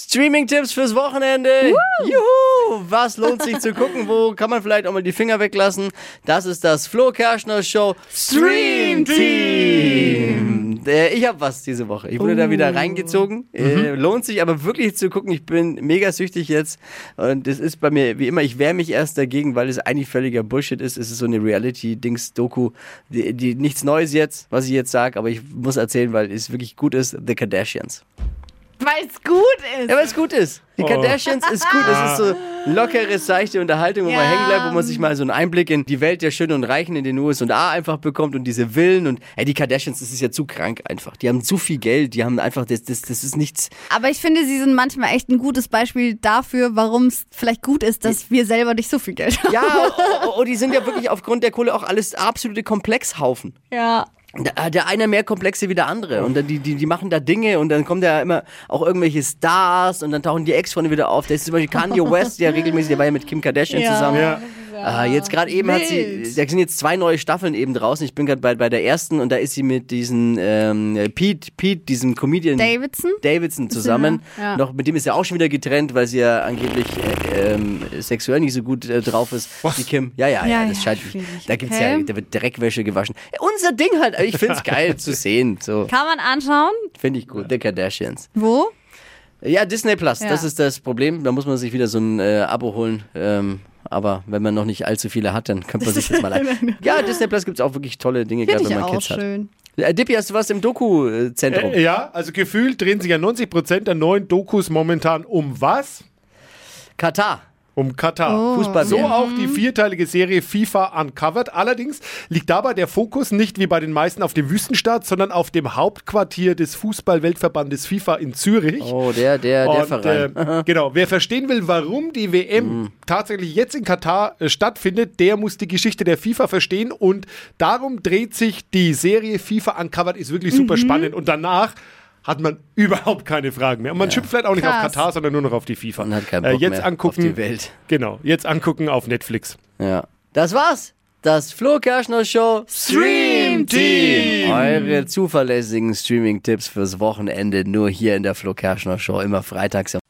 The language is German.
Streaming-Tipps fürs Wochenende. Juhu! Was lohnt sich zu gucken? Wo kann man vielleicht auch mal die Finger weglassen? Das ist das Flo Kerschner Show Stream Team. Äh, Ich habe was diese Woche. Ich wurde da wieder reingezogen. Äh, lohnt sich aber wirklich zu gucken. Ich bin mega süchtig jetzt. Und es ist bei mir, wie immer, ich wehre mich erst dagegen, weil es eigentlich völliger Bullshit ist. Es ist so eine Reality-Dings-Doku, die, die nichts Neues jetzt, was ich jetzt sage, aber ich muss erzählen, weil es wirklich gut ist. The Kardashians. Weil es gut ist. Ja, weil es gut ist. Die Kardashians ist gut. Es ist so lockere, seichte Unterhaltung, wo man Ja. hängen bleibt, wo man sich mal so einen Einblick in die Welt der Schönen und Reichen in den USA einfach bekommt und diese Villen und ey, die Kardashians, das ist ja zu krank einfach. Die haben zu viel Geld, die haben einfach, das, das, das ist nichts. Aber ich finde, sie sind manchmal echt ein gutes Beispiel dafür, warum es vielleicht gut ist, dass wir selber nicht so viel Geld haben. Ja, oh, oh, die sind ja wirklich aufgrund der Kohle auch alles absolute Komplexhaufen. Ja. Der, der eine mehr komplexe wie der andere. Und dann die, die, die machen da Dinge und dann kommen da immer auch irgendwelche Stars und dann tauchen die Ex-Freunde wieder auf. Da ist zum Beispiel Kanye West, der regelmäßig, der war ja mit Kim Kardashian Ja. zusammen. Ja. Ah, jetzt gerade eben hat sie, wild. da sind jetzt zwei neue Staffeln eben draußen. Ich bin gerade bei, bei der ersten und da ist sie mit diesen ähm, Pete, Pete, diesem Comedian Davidson? Davidson zusammen. ja. Noch mit dem ist ja auch schon wieder getrennt, weil sie ja angeblich äh, ähm, sexuell nicht so gut äh, drauf ist. Die Kim. Ja, ja, ja, Ja, das ja, scheint. Da gibt's okay. ja, da wird Dreckwäsche gewaschen. Unser Ding halt. Ich find's geil zu sehen. So Kann man anschauen? finde ich gut. The Kardashians. Wo? Ja, Disney Plus, Ja. das ist das Problem. Da muss man sich wieder so ein äh, Abo holen. Ähm, aber wenn man noch nicht allzu viele hat, dann könnte man sich das mal ein. Ja, Disney Plus gibt's auch wirklich tolle Dinge, gerade wenn ich man auch Kids hat. schön. Äh, Dippy, hast du was im Doku-Zentrum? Äh, ja, also gefühlt drehen sich ja 90% der neuen Dokus momentan um was? Katar. Um Katar. Fußball. So auch die vierteilige Serie FIFA Uncovered. Allerdings liegt dabei der Fokus nicht wie bei den meisten auf dem Wüstenstaat, sondern auf dem Hauptquartier des Fußball-Weltverbandes FIFA in Zürich. Oh, der, der, der Und, Verein. äh, genau, wer verstehen will, warum die WM tatsächlich jetzt in Katar äh, stattfindet, der muss die Geschichte der FIFA verstehen und darum dreht sich die Serie FIFA Uncovered, ist wirklich super spannend und danach hat man überhaupt keine Fragen mehr. Und man schimpft vielleicht auch nicht auf. Katar, sondern nur noch auf die FIFA. Man hat keinen Äh, Bock jetzt mehr angucken, auf die Welt. Genau, jetzt angucken auf Netflix. Ja. Das war's. Das Flo Kerschner Show Stream Team. Eure zuverlässigen Streaming-Tipps fürs Wochenende nur hier in der Flo Kerschner Show. Immer freitags.